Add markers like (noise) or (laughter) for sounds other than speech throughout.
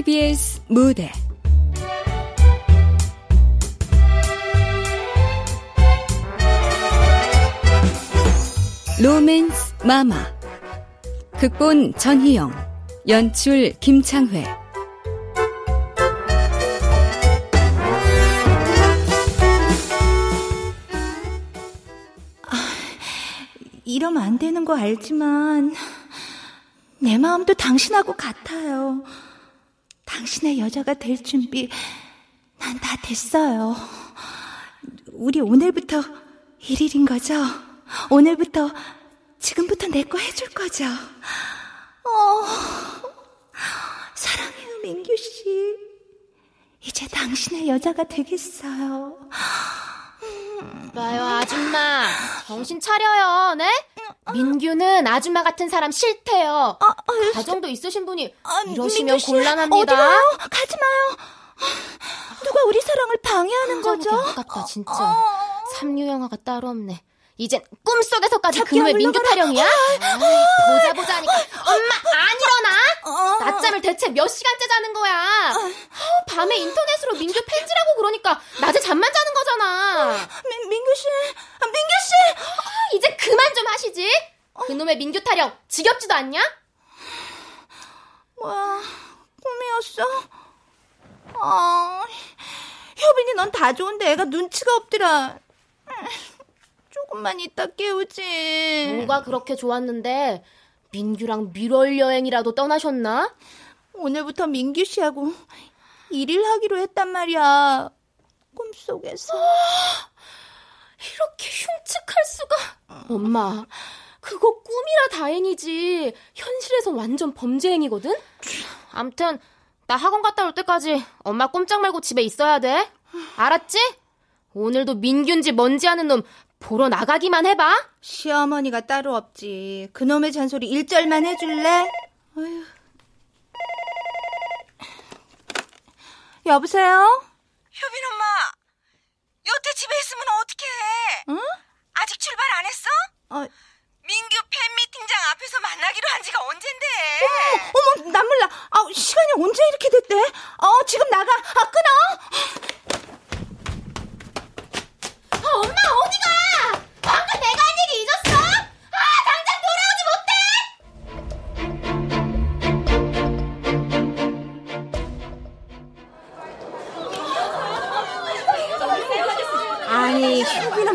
KBS 무대. 로맨스 마마. 극본 전희영. 연출 김창회. 아, 이러면 안 되는 거 알지만 내 마음도 당신하고 같아요. 당신의 여자가 될 준비 난 다 됐어요. 우리 오늘부터 1일인 거죠? 오늘부터 지금부터 내 거 해줄 거죠? 어, 사랑해요, 민규 씨. 이제 당신의 여자가 되겠어요. 봐요, 아줌마. 정신 차려요, 네? 민규는 아줌마 같은 사람 싫대요. 아, 아, 가정도 있으신 분이 아, 이러시면 곤란합니다. 어디 가요? 가지 마요. 누가 우리 사랑을 방해하는 거죠? 아깝다, 진짜. 어... 삼류 영화가 따로 없네. 이젠 꿈속에서까지 그놈의 민규 타령이야? 보자 보자 하니까 엄마 안 일어나? 어. 낮잠을 대체 몇 시간째 자는 거야? 어, 밤에 인터넷으로 민규 팬지라고 그러니까 낮에 잠만 자는 거잖아. 민, 민규 씨, 아, 씨, 어, 이제 그만 좀 하시지. 그놈의 민규 타령 지겹지도 않냐? 뭐야, 꿈이었어? 아, 효빈이 넌 다 좋은데 애가 눈치가 없더라. 조금만 있다 깨우지. 뭐가 그렇게 좋았는데 민규랑 밀월 여행이라도 떠나셨나? 오늘부터 민규 씨하고 일일 하기로 했단 말이야. 꿈속에서. 이렇게 흉측할 수가. 엄마, 그거 꿈이라 다행이지. 현실에서 완전 범죄 행위거든? 암튼, 나 학원 갔다 올 때까지 엄마 꼼짝 말고 집에 있어야 돼. 알았지? 오늘도 민균지 뭔지 아는 놈 보러 나가기만 해봐. 시어머니가 따로 없지. 그놈의 잔소리 일절만 해줄래? 어휴. 여보세요? 효빈 엄마, 여태 집에 있으면 어떡해? 응? 아직 출발 안 했어? 어. 민규 팬미팅장 앞에서 만나기로 한 지가 언젠데? 어머, 어머, 난 몰라. 아, 시간이 언제 이렇게 됐대? 어, 지금 나가. 아, 끊어. 아, 엄마 어디가?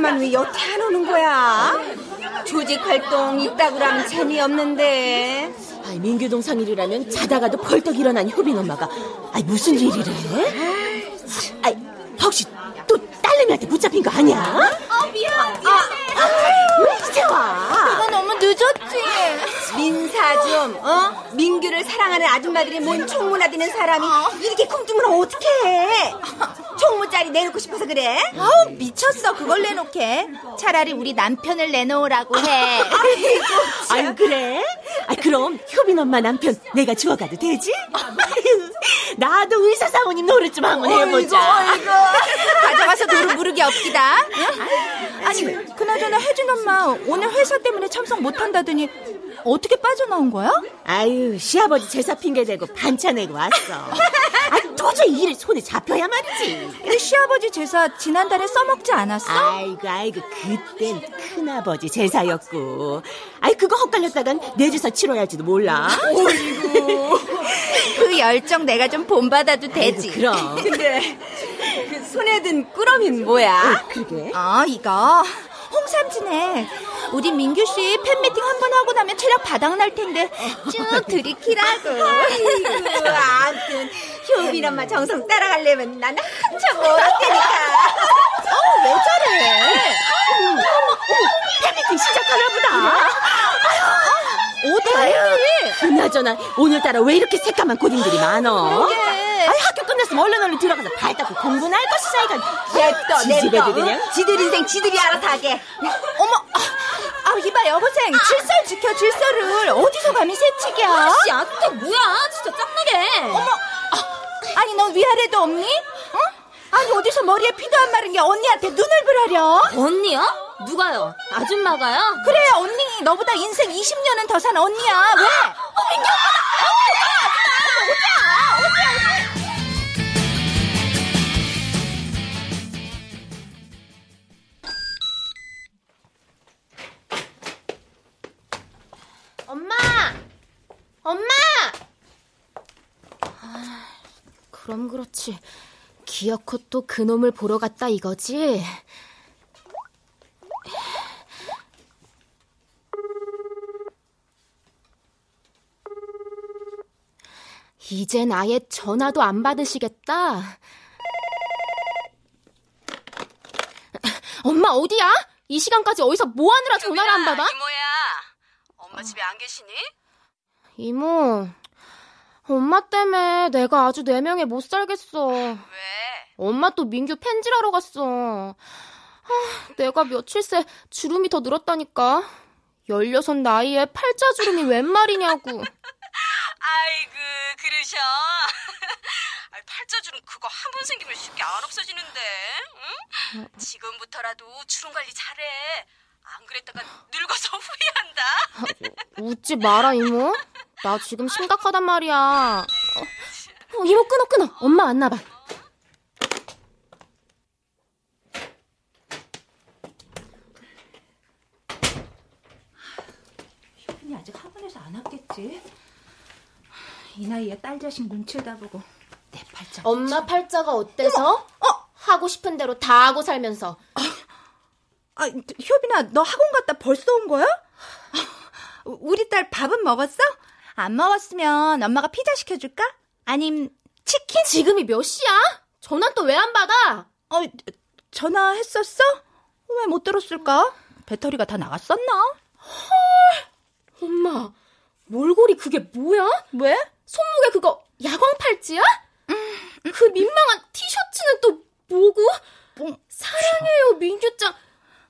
엄마는 왜 여태 안 오는 거야? 조직 활동 있다고라면 재미없는데. 아이, 민규 동 상일이라면 자다가도 벌떡 일어난 효빈 엄마가 아이 무슨 일이래? 아이 혹시 또 딸내미한테 붙잡힌 거 아니야? 어, 미안, 미안해. 아, 왜 이제 와? 내가 너무 늦었지. 민사 좀, 어? 민규를 사랑하는 아줌마들이 뭔 총무나드는 사람이 이렇게 꿈꾸면 어떡해? 총무짜리 내놓고 싶어서 그래? 아우, 미쳤어. 그걸 내놓게. 차라리 우리 남편을 내놓으라고 해. (laughs) 아이고, 아유, 그래? 아, 그럼 효빈 엄마 남편 내가 주워가도 되지? 나도 의사 사모님 노릇 좀 한번 해보자. 아이고, 아이고. (laughs) 가져가서 도로 무르기 없기다. 응? 아니, 그나저나 혜진 엄마 오늘 회사 때문에 참석 못한다더니 어떻게 빠져나온 거야? 아유, 시아버지 제사 핑계 대고 반찬 내고 왔어. (laughs) 아, 도저히 일을 손에 잡혀야 말이지. 시아버지 제사 지난달에 써먹지 않았어? 아이고, 아이고, 그땐 큰아버지 제사였고. 아이, 그거 헛갈렸다간 내 제사 치러야 할지도 몰라. 어이구. (laughs) 그 열정 내가 좀 본받아도 되지. 아이고, 그럼. 근데 그 손에 든 꾸러미는 뭐야? 어, 그러게. 아, 이거 홍삼지네. 우리 민규 씨 팬미팅 한 번 하고 나면 체력 바닥날 텐데 쭉 들이키라고. 아이고, 아무튼 효빈 엄마 정성 따라가려면 나는 한참 멀었다니까. 어, 왜 저래? 어머, 어머, 팬미팅 시작하나 보다. 어디? 그나저나 오늘따라 왜 이렇게 새까만 고딩들이 많어? 그러게. 아이 학교 끝났으면 얼른 얼른 들어가서 발 닦고 공부나 할 것이자 이건 냅둬, 냅둬. 그냥 지들 인생 지들이 알아서 하게. 어머, 아, 아, 이봐 여고생 질서 지켜 질서를 어디서 감히 새치기야? 야, 또 뭐야? 진짜 짱나게. 어머, 아, 아니 넌 위아래도 없니? 어? 아니 어디서 머리에 피도 안 마른 게 언니한테 눈을 불하려? 언니요? 누가요? 아줌마가요? 그래 언니 너보다 인생 20년은 더 산 언니야 왜? 어 민규 오빠! 어, 오빠! 오빠! 오빠! 오빠! 그럼 그렇지. 기어코 또 그놈을 보러 갔다 이거지? 이젠 아예 전화도 안 받으시겠다. 엄마 어디야? 이 시간까지 어디서 뭐 하느라 전화를 안 받아? 이모야, 엄마 집에 안 계시니? 이모, 엄마 때문에 내가 아주 네 명에 못 살겠어. 왜? 엄마 또 민규 펜질하러 갔어. 아, 내가 며칠 새 주름이 더 늘었다니까. 16 나이에 팔자 주름이 웬 말이냐고. 아이고, 그러셔. (laughs) 아이, 팔자 주름 그거 한 번 생기면 쉽게 안 없어지는데, 응? 지금부터라도 주름 관리 잘해. 안 그랬다가 늙어서 (laughs) 후회한다. 웃지 마라, 이모. 나 지금 심각하단 말이야. 어, 어, 이모 끊어, 끊어. 엄마 왔나봐. 효빈이 아직 학원에서 안 왔겠지? 이 나이에 딸 자식 눈치를 다 보고 내 팔자. 엄마 팔자가 어때서? 어? 하고 싶은 대로 다 하고 살면서. 아, 효빈아, 너 학원 갔다 벌써 온 거야? 우리 딸 밥은 먹었어? 안 먹었으면 엄마가 피자 시켜줄까? 아님 치킨? 지금이 몇 시야? 전화 또 왜 안 받아? 어, 전화했었어? 왜 못 들었을까? 배터리가 다 나갔었나? 엄마, 몰골이 그게 뭐야? 왜? 손목에 그거 야광 팔찌야? 그 민망한 티셔츠는 또 뭐고? 뭐, 사랑해요 민규짱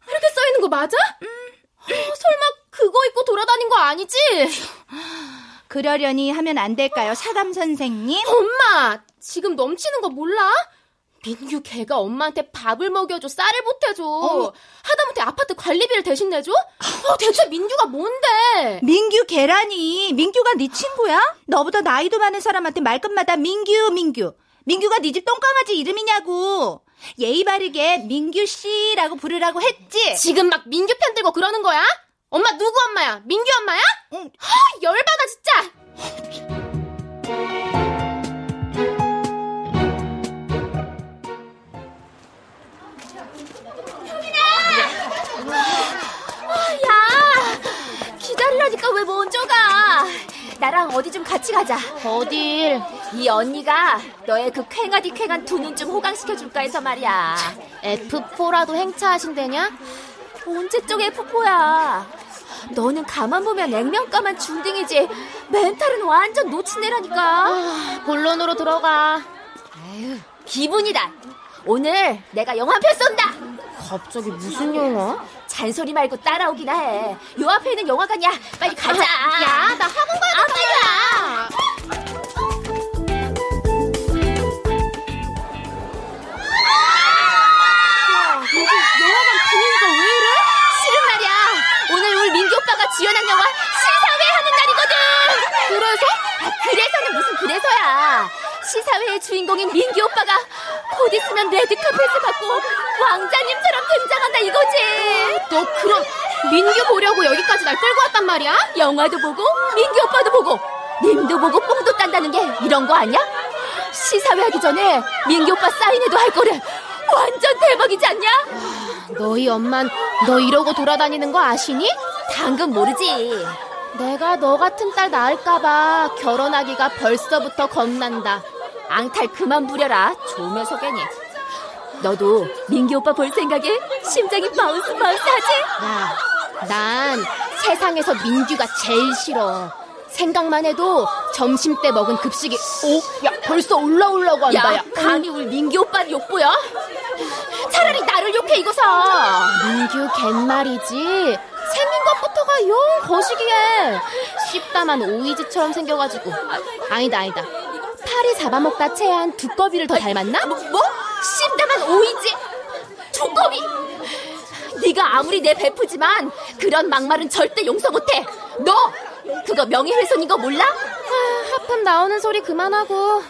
이렇게 써있는 거 맞아? 어, 설마 그거 입고 돌아다닌 거 아니지? (laughs) 그러려니 하면 안 될까요, 사담 선생님? 엄마 지금 넘치는 거 몰라? 민규 걔가 엄마한테 밥을 먹여줘 쌀을 보태줘 하다못해 아파트 관리비를 대신 내줘? 어, 대체 민규가 뭔데? 민규 계란이 민규가 네 친구야? 너보다 나이도 많은 사람한테 말끝마다 민규 민규 민규가 네 집 똥강아지 이름이냐고 예의 바르게 민규 씨라고 부르라고 했지 지금 막 민규 편 들고 그러는 거야? 엄마 누구 엄마야? 민규 엄마야? 응. 하, 열받아 진짜 야 기다리라니까 왜 먼저 가 나랑 어디 좀 같이 가자. 어딜 이 언니가 너의 그 쾌가디 쾌간 두 눈 좀 호강시켜줄까 해서 말이야. F4라도 행차하신대냐? 언제 쪽 F4야? 너는 가만 보면 액면가만 중딩이지. 멘탈은 완전 놓친 애라니까. 본론으로 들어가 기분이다. 오늘 내가 영화 한 편 쏜다. 갑자기 무슨 영화? 잔소리 말고 따라오기나 해. 요 앞에 있는 영화관이야. 빨리 가자. 야, 나 학원 가야 아, 주연한 영화 시사회 하는 날이거든. 그래서? 아, 그래서는 무슨 그래서야. 시사회의 주인공인 민규 오빠가 곧 있으면 레드 카펫을 받고 왕자님처럼 등장한다 이거지. 너 그럼 민규 보려고 여기까지 날 끌고 왔단 말이야? 영화도 보고 민규 오빠도 보고 님도 보고 뽕도 딴다는 게 이런 거 아니야? 시사회 하기 전에 민규 오빠 사인회도 할 거래. 완전 대박이지 않냐? 너희 엄만 너 이러고 돌아다니는 거 아시니? 당근 모르지. 내가 너 같은 딸 낳을까봐 결혼하기가 벌써부터 겁난다. 앙탈 그만 부려라. 좋으면서 괜히. 너도 민규 오빠 볼 생각에 심장이 bounce bounce 하지? 야, 난 세상에서 민규가 제일 싫어. 생각만 해도 점심 때 먹은 급식이 오, 야 벌써 올라오려고 한다. 야, 야, 감히 우리 민규 오빠를 욕보여? 차라리 나를 욕해 이것아. 민규 걔 말이지. 생긴 것부터가 영 거시기해. 씹다만 오이지처럼 생겨가지고. 아, 아니다 아니다. 파리 잡아먹다 체한 두꺼비를 더 닮았나? 뭐? 뭐? 씹다만 오이지? 두꺼비! 네가 아무리 내 베프지만 그런 막말은 절대 용서 못해. 너 그거 명예훼손인 거 몰라? 아, 하품 나오는 소리 그만하고.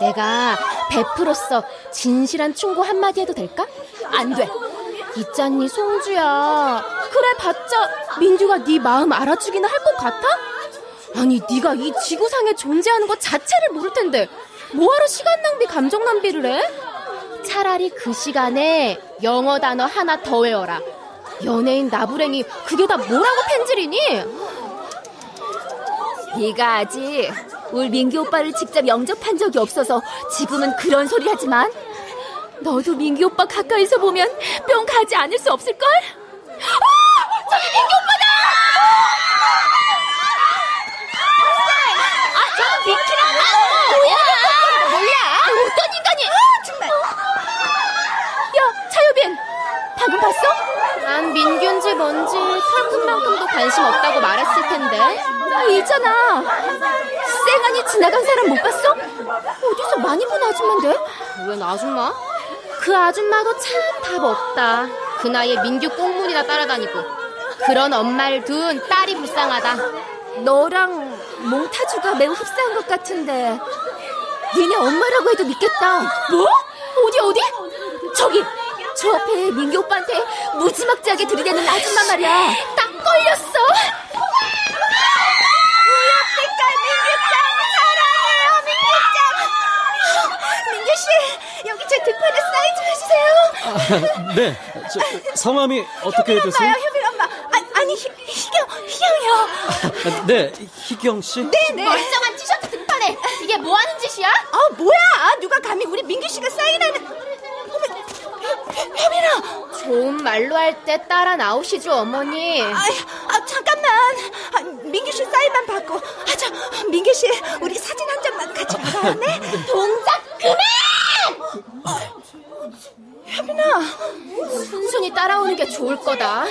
내가 베프로서 진실한 충고 한마디 해도 될까? 안 돼. 있잖니 송주야. 그래 봤자 민규가 네 마음 알아주기는 할 것 같아? 아니 네가 이 지구상에 존재하는 것 자체를 모를 텐데 뭐하러 시간 낭비, 감정 낭비를 해? 차라리 그 시간에 영어 단어 하나 더 외워라. 연예인 나부랭이 그게 다 뭐라고 펜질이니? 네가 아직 우리 민기 오빠를 직접 영접한 적이 없어서 지금은 그런 소리 하지만 너도 민기 오빠 가까이서 보면 뿅 가지 않을 수 없을걸? 아! 저기 민기 오빠다! 아, 저는 민키랑 뭐야? 몰라. 어떤 인간이? 정말. 야, 차유빈. 방금 봤어? 난 민균지 뭔지 털큰만큼도 관심 없다고 말했을 텐데. 아, 있잖아. 쌩안이 지나간 사람 못 봤어? 어디서 많이 본 아줌마인데? 웬 아줌마? 그 아줌마도 참답 없다. 그 나이에 민규 꽁물이나 따라다니고. 그런 엄마를 둔 딸이 불쌍하다. 너랑 몽타주가 매우 흡사한 것 같은데 니네 엄마라고 해도 믿겠다 뭐? 어디 어디? 저기 저 앞에 민기 오빠한테 무지막지하게 들이대는 아줌마 말이야 딱 걸렸어 민규 씨, 여기 제 등판에 사인 좀 해주세요. 아, 네. 저, 성함이 어떻게 되세요? 효빈 엄마. 아, 아니 희, 희경, 희경이요. 아, 네, 희경 씨. 네 네. 멀쩡한 티셔츠 등판에 이게 뭐 하는 짓이야? 아 뭐야? 누가 감히 우리 민규 씨가 사인하는? 어머, 효- 효빈아. 좋은 말로 할 때 따라 나오시죠, 어머니. 아, 아 잠깐만. 아, 민규 씨 사인만 받고. 아, 저 민규 씨, 우리 사진 한 장만 같이 받아야 네? 동작 그만! 효빈아. 순순히 따라오는 게 좋을 거다.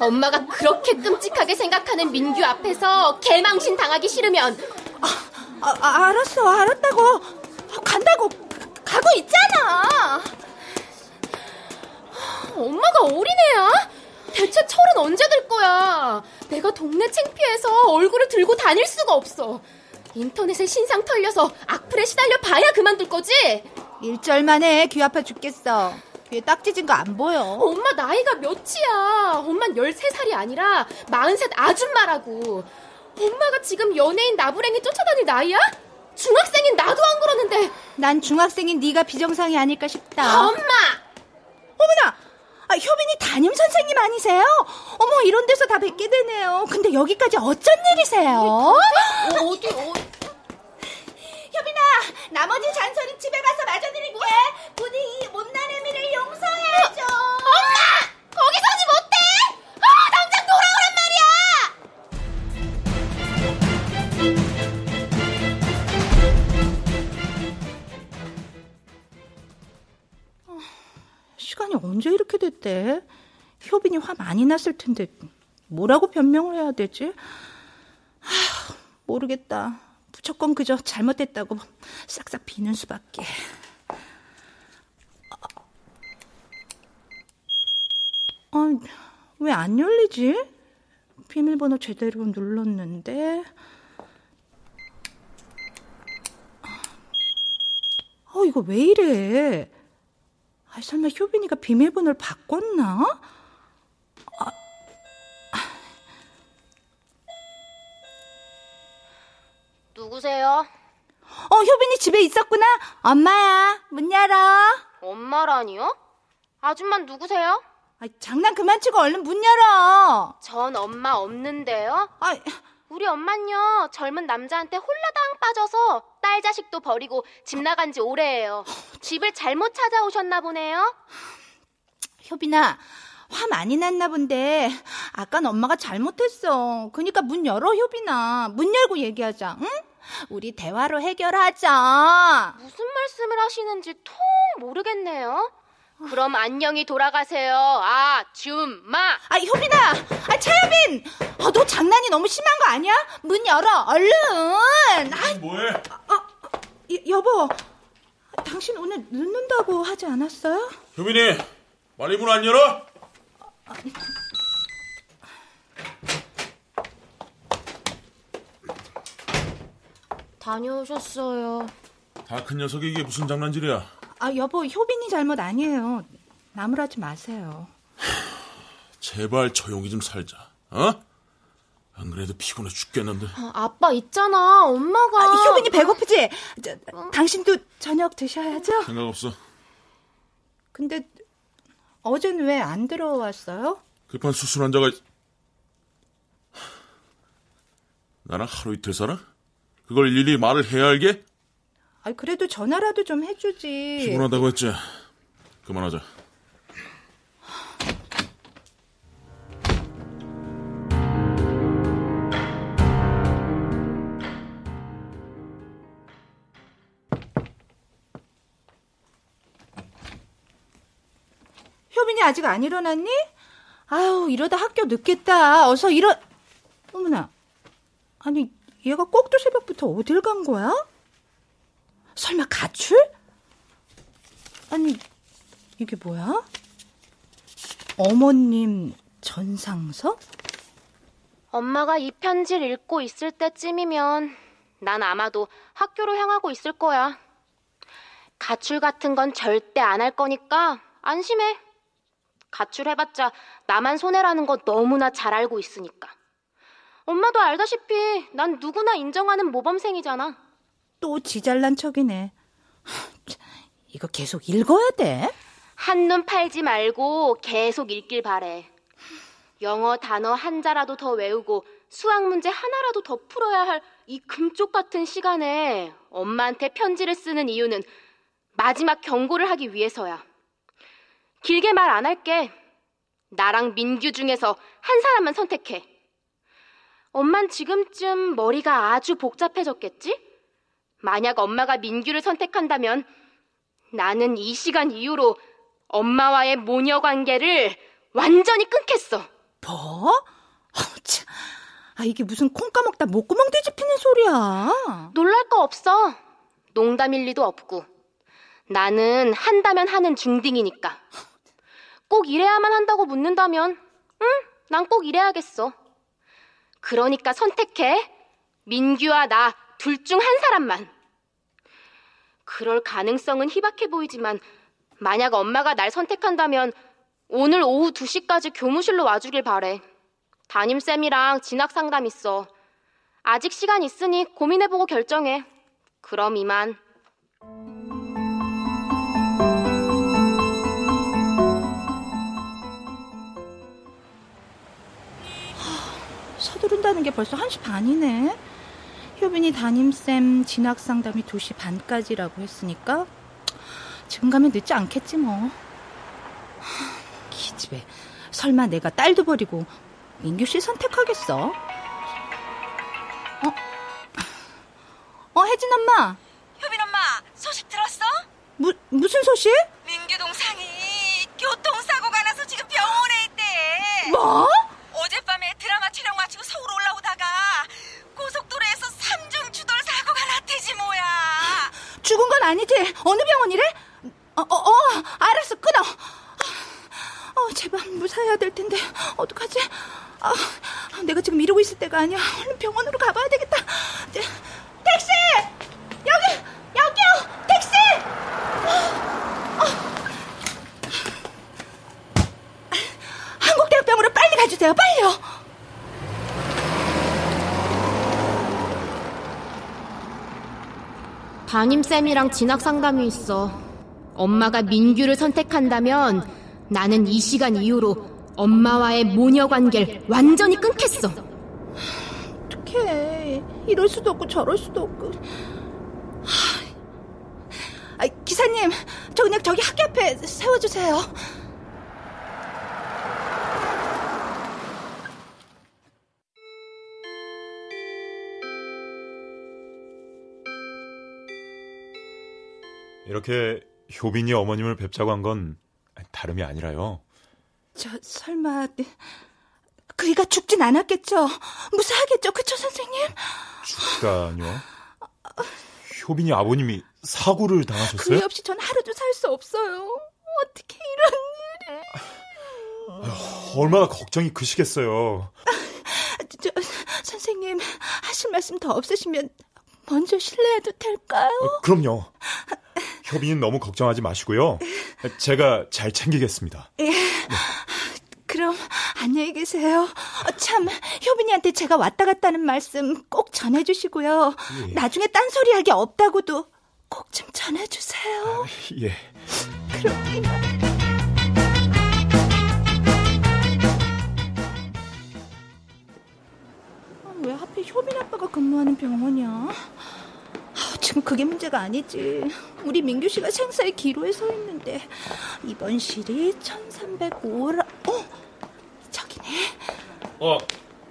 엄마가 그렇게 끔찍하게 생각하는 민규 앞에서 개망신 당하기 싫으면 아, 아, 알았어, 알았다고. 아, 간다고. 가고 있잖아. 엄마가 어린애야? 대체 철은 언제 들 거야? 내가 동네 창피해서 얼굴을 들고 다닐 수가 없어. 인터넷에 신상 털려서 악플에 시달려 봐야 그만둘 거지? 일절 만에 귀 아파 죽겠어. 귀에 딱 찢은 거안 보여. 엄마 나이가 몇이야? 엄만 13살이 아니라 43 아줌마라고. 엄마가 지금 연예인 나부랭이 쫓아다닐 나이야? 중학생인 나도 안 그러는데. 난 중학생인 네가 비정상이 아닐까 싶다. 엄마! 어머나! 아, 효빈이 담임 선생님 아니세요? 어머, 이런 데서 다 뵙게 되네요. 근데 여기까지 어쩐 일이세요? 어디, 어디. 효빈아, 나머지 잔소리 집에 가서 마저 드릴게. 부디 이 못난 애미를 용서해줘. 엄마! 거기 서지 못해! 아, 당장 돌아오란 말이야! 시간이 언제 이렇게 됐대? 효빈이 화 많이 났을 텐데 뭐라고 변명을 해야 되지? 하, 모르겠다. 무조건 그저 잘못했다고 싹싹 비는 수밖에. 아, 왜 안 열리지? 비밀번호 제대로 눌렀는데. 어, 이거 왜 이래? 아, 설마 효빈이가 비밀번호를 바꿨나? 누구세요? 어, 효빈이 집에 있었구나. 엄마야, 문 열어. 엄마라니요? 아줌마 누구세요? 아, 장난 그만 치고 얼른 문 열어. 전 엄마 없는데요? 아, 우리 엄만요 젊은 남자한테 홀라당 빠져서 딸 자식도 버리고 집 나간 지 오래예요. 집을 잘못 찾아오셨나 보네요. 효빈아, 화 많이 났나 본데. 아깐 엄마가 잘못했어. 그니까 문 열어, 효빈아. 문 열고 얘기하자, 응? 우리 대화로 해결하자. 무슨 말씀을 하시는지 통 모르겠네요. 그럼 안녕히 돌아가세요. 아, 줌마. 아, 효빈아! 아, 차여빈! 아, 너 장난이 너무 심한 거 아니야? 문 열어, 얼른! 아, 뭐해? 여, 여보, 당신 오늘 늦는다고 하지 않았어요? 효빈이 빨리 문 안 열어? 다녀오셨어요. 다 큰 녀석이 이게 무슨 장난질이야? 아, 여보, 효빈이 잘못 아니에요. 나무라지 마세요. (sighs) 제발 조용히 좀 살자. 어? 안 그래도 피곤해 죽겠는데. 아, 아빠 있잖아. 엄마가. 아, 효빈이 배고프지? 저, 당신도 저녁 드셔야죠? 생각 없어. 근데 어젠 왜 안 들어왔어요? 급한 수술 환자가 있- (sighs) 나랑 하루 이틀 살아? 그걸 일일이 말을 해야 알게? 아, 그래도 전화라도 좀 해주지. 피곤하다고 했지. 그만하자. 효빈이 아직 안 일어났니? 아유, 이러다 학교 늦겠다. 어서 일어. 어머나. 아니, 얘가 꼭두 새벽부터 어딜 간 거야? 설마 가출? 아니, 이게 뭐야? 어머님 전상서? 엄마가 이 편지를 읽고 있을 때쯤이면 난 아마도 학교로 향하고 있을 거야. 가출 같은 건 절대 안 할 거니까 안심해. 가출해봤자 나만 손해라는 거 너무나 잘 알고 있으니까. 엄마도 알다시피 난 누구나 인정하는 모범생이잖아. 또 지잘난 척이네. 이거 계속 읽어야 돼? 한눈 팔지 말고 계속 읽길 바래. 영어 단어 한자라도 더 외우고 수학 문제 하나라도 더 풀어야 할 이 금쪽 같은 시간에 엄마한테 편지를 쓰는 이유는 마지막 경고를 하기 위해서야. 길게 말 안 할게. 나랑 민규 중에서 한 사람만 선택해. 엄만 지금쯤 머리가 아주 복잡해졌겠지? 만약 엄마가 민규를 선택한다면 나는 이 시간 이후로 엄마와의 모녀 관계를 완전히 끊겠어. 뭐? 아, 참. 아, 이게 무슨 콩 까먹다 목구멍 뒤집히는 소리야. 놀랄 거 없어. 농담일 리도 없고. 나는 한다면 하는 중딩이니까. 꼭 이래야만 한다고 묻는다면, 응, 난 꼭 이래야겠어. 그러니까 선택해. 민규와 나 둘 중 한 사람만. 그럴 가능성은 희박해 보이지만, 만약 엄마가 날 선택한다면, 오늘 오후 2시까지 교무실로 와주길 바래. 담임쌤이랑 진학 상담 있어. 아직 시간 있으니 고민해보고 결정해. 그럼 이만. 서두른다는 게 벌써 1시 반이네. 효빈이 담임쌤 진학 상담이 2시 반까지라고 했으니까 지금 가면 늦지 않겠지 뭐. 기집애. 설마 내가 딸도 버리고 민규 씨 선택하겠어? 어? 어, 혜진 엄마. 효빈 엄마 소식 들었어? 무, 무슨 소식? 민규 동상이 교통사고가 나서 지금 병원에 있대. 뭐? 아니지? 어느 병원이래? 어, 어, 어, 알았어, 끊어. 어, 제발 무사해야 될 텐데, 어떡하지? 아, 내가 지금 이러고 있을 때가 아니야. 얼른 병원으로 가봐야 되겠다. 네, 택시! 여기! 여기요! 택시! 한국대학병원으로 빨리 가주세요, 빨리요! 담임쌤이랑 진학 상담이 있어. 엄마가 민규를 선택한다면 나는 이 시간 이후로 엄마와의 모녀 관계를 완전히 끊겠어. 어떡해. 이럴 수도 없고 저럴 수도 없고. 기사님, 저 그냥 저기 학교 앞에 세워주세요. 이렇게 효빈이 어머님을 뵙자고 한 건 다름이 아니라요. 저 설마 그이가 죽진 않았겠죠? 무사하겠죠, 그쵸 선생님? 죽다뇨? 효빈이 아버님이 사고를 당하셨어요? 그이 없이 전 하루도 살 수 없어요. 어떻게 이런 일을? 얼마나 걱정이 크시겠어요. 저, 선생님 하실 말씀 더 없으시면 먼저 실례해도 될까요? 어, 그럼요. 효빈이 너무 걱정하지 마시고요. 제가 잘 챙기겠습니다. 예. 그 그럼 안녕히 계세요. 어, 참 효빈이한테 제가 왔다 갔다는 말씀 꼭 전해주시고요. 예. 나중에 딴소리하기 없다고도 꼭 좀 전해주세요. 예. 그럼 이만. 아, 왜 하필 효빈 아빠가 근무하는 병원이야? 아, 지금 그게 문제가 아니지. 우리 민규 씨가 생사의 기로에 서 있는데 이번 실이 1305라. 어, 저기네. 어,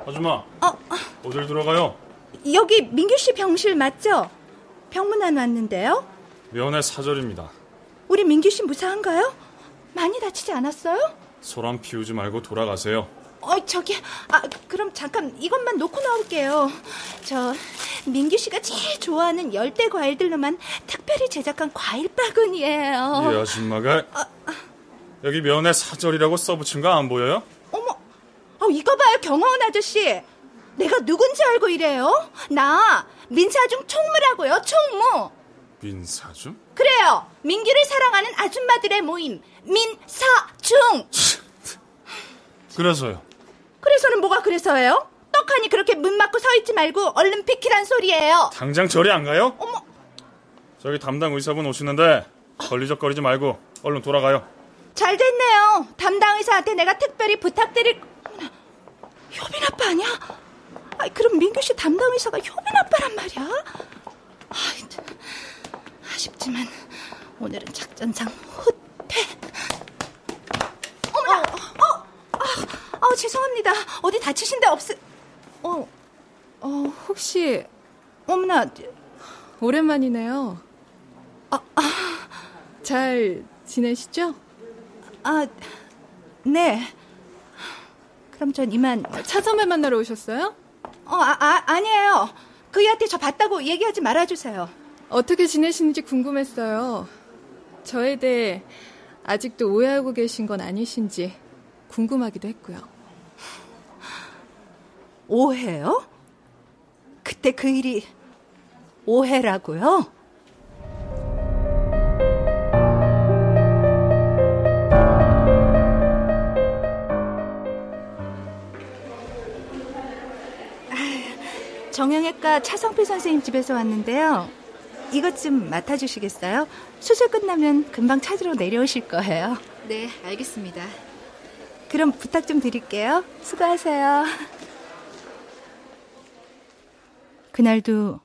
아줌마. 어, 어 딜 들어가요? 여기 민규 씨 병실 맞죠? 병문 안 왔는데요. 면회 사절입니다. 우리 민규 씨 무사한가요? 많이 다치지 않았어요? 소란 피우지 말고 돌아가세요. 어, 저기, 아, 그럼 잠깐 이것만 놓고 나올게요. 저, 민규 씨가 제일 좋아하는 열대 과일들로만 특별히 제작한 과일 바구니예요. 이 아줌마가 여기 면회 사절이라고 써붙인 거 안 보여요? 어, 이거 봐요, 경호원 아저씨. 내가 누군지 알고 이래요? 나, 민사중 총무라고요, 총무. 민사중? 그래요, 민규를 사랑하는 아줌마들의 모임, 민사중. 그래서요. 그래서는 뭐가 그래서예요? 떡하니 그렇게 문 막고 서 있지 말고 얼른 비키란 소리예요. 당장 절이 안 가요? 어머. 저기 담당 의사분 오시는데 걸리적거리지 말고 얼른 돌아가요. 잘 됐네요. 담당 의사한테 내가 특별히 부탁드릴. 효빈 아빠 아니야? 아이, 그럼 민규 씨 담당 의사가 효빈 아빠란 말이야? 아이, 참, 아쉽지만 오늘은 작전상 후퇴. 어머나, 어, 아, 아, 죄송합니다. 어디 다치신 데 없으? 어, 어, 혹시 어머나, 오랜만이네요. 아, 잘 지내시죠? 아, 네. 그럼 전 이만. 차선배 만나러 오셨어요? 어, 아, 아 아니에요. 그이한테 저 봤다고 얘기하지 말아주세요. 어떻게 지내시는지 궁금했어요. 저에 대해 아직도 오해하고 계신 건 아니신지 궁금하기도 했고요. 오해요? 그때 그 일이 오해라고요? 정형외과 차성필 선생님 집에서 왔는데요. 이것 좀 맡아주시겠어요? 수술 끝나면 금방 찾으러 내려오실 거예요. 네, 알겠습니다. 그럼 부탁 좀 드릴게요. 수고하세요. 그날도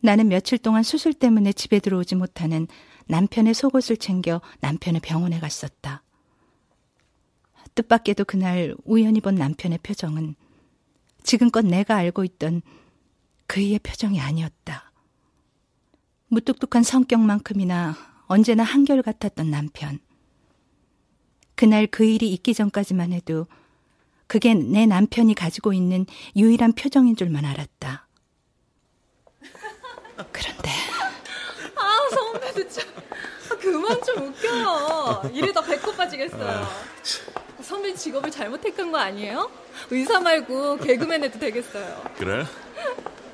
나는 며칠 동안 수술 때문에 집에 들어오지 못하는 남편의 속옷을 챙겨 남편의 병원에 갔었다. 뜻밖에도 그날 우연히 본 남편의 표정은 지금껏 내가 알고 있던 그이의 표정이 아니었다. 무뚝뚝한 성격만큼이나 언제나 한결같았던 남편. 그날 그 일이 있기 전까지만 해도 그게 내 남편이 가지고 있는 유일한 표정인 줄만 알았다. 그런데 아, 선배 진짜. 그만 좀 웃겨요. 이러다 배꼽 빠지겠어요. 선배 직업을 잘못 택한 거 아니에요? 의사 말고 개그맨 해도 되겠어요. 그래?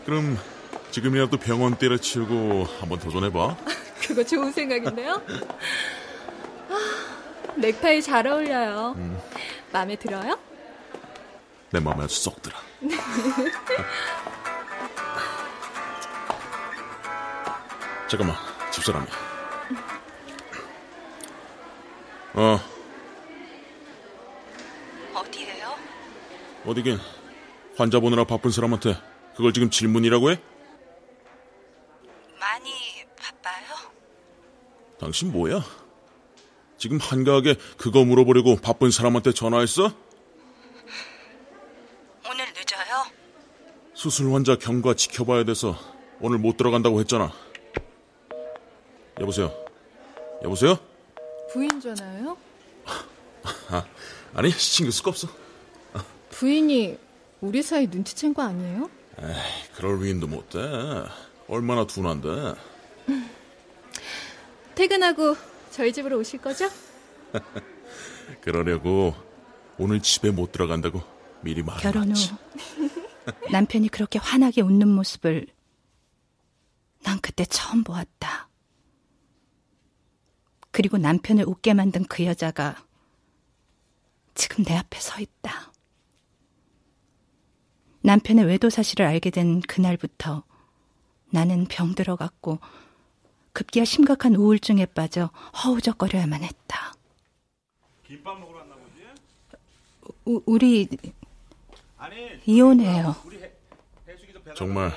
그럼 지금이라도 병원 때려치우고 한번 도전해봐. 그거 좋은 생각인데요? 아, 넥타이 잘 어울려요. 마음에 들어요? 내 마음에 아주 쏙 들어. (laughs) 잠깐만, 집사람이. 어, 어디에요? 어디긴 환자 보느라 바쁜 사람한테 그걸 지금 질문이라고 해? 많이 바빠요? 당신 뭐야? 지금 한가하게 그거 물어보려고 바쁜 사람한테 전화했어? 오늘 늦어요? 수술 환자 경과 지켜봐야 돼서 오늘 못 들어간다고 했잖아. 여보세요? 여보세요? 부인 전화요? 아, 아니, 신경 쓸거 없어. 부인이 우리 사이 눈치챈 거 아니에요? 에이, 그럴 위인도 못 돼. 얼마나 둔한데. (laughs) 퇴근하고 저희 집으로 오실 거죠? (laughs) 그러려고 오늘 집에 못 들어간다고 미리 결혼 후. (laughs) 남편이 그렇게 환하게 웃는 모습을 난 그때 처음 보았다. 그리고 남편을 웃게 만든 그 여자가 지금 내 앞에 서 있다. 남편의 외도 사실을 알게 된 그날부터 나는 병들어 갔고 급기야 심각한 우울증에 빠져 허우적거려야만 했다. 김밥 먹으러 왔나 보지? 우, 우리 이혼해요. 정말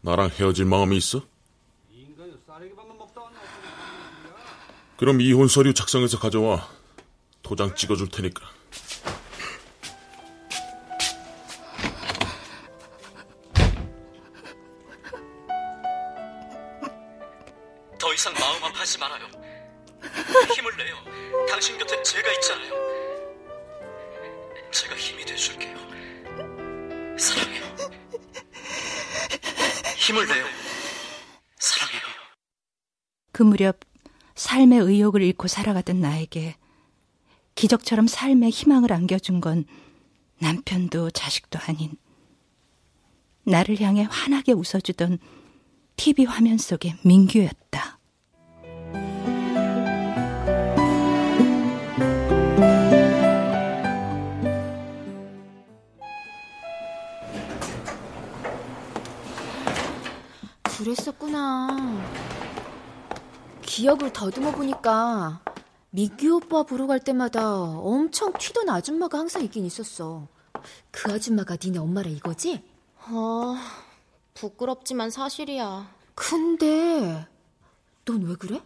나랑 헤어질 마음이 있어? 그럼 이혼 서류 작성해서 가져와. 도장 찍어줄 테니까. 더 이상 마음 아파하지 말아요. 힘을 내요. 당신 곁에 제가 있잖아요. 제가 힘이 돼줄게요. 사랑해요. 힘을 내요. 사랑해요. 그 무렵 삶의 의욕을 잃고 살아가던 나에게 기적처럼 삶의 희망을 안겨준 건 남편도 자식도 아닌 나를 향해 환하게 웃어주던 TV 화면 속의 민규였다. 기억을 더듬어 보니까 미규 오빠 보러 갈 때마다 엄청 튀던 아줌마가 항상 있긴 있었어. 그 아줌마가 니네 엄마라 이거지? 아, 부끄럽지만 사실이야. 근데 넌 왜 그래?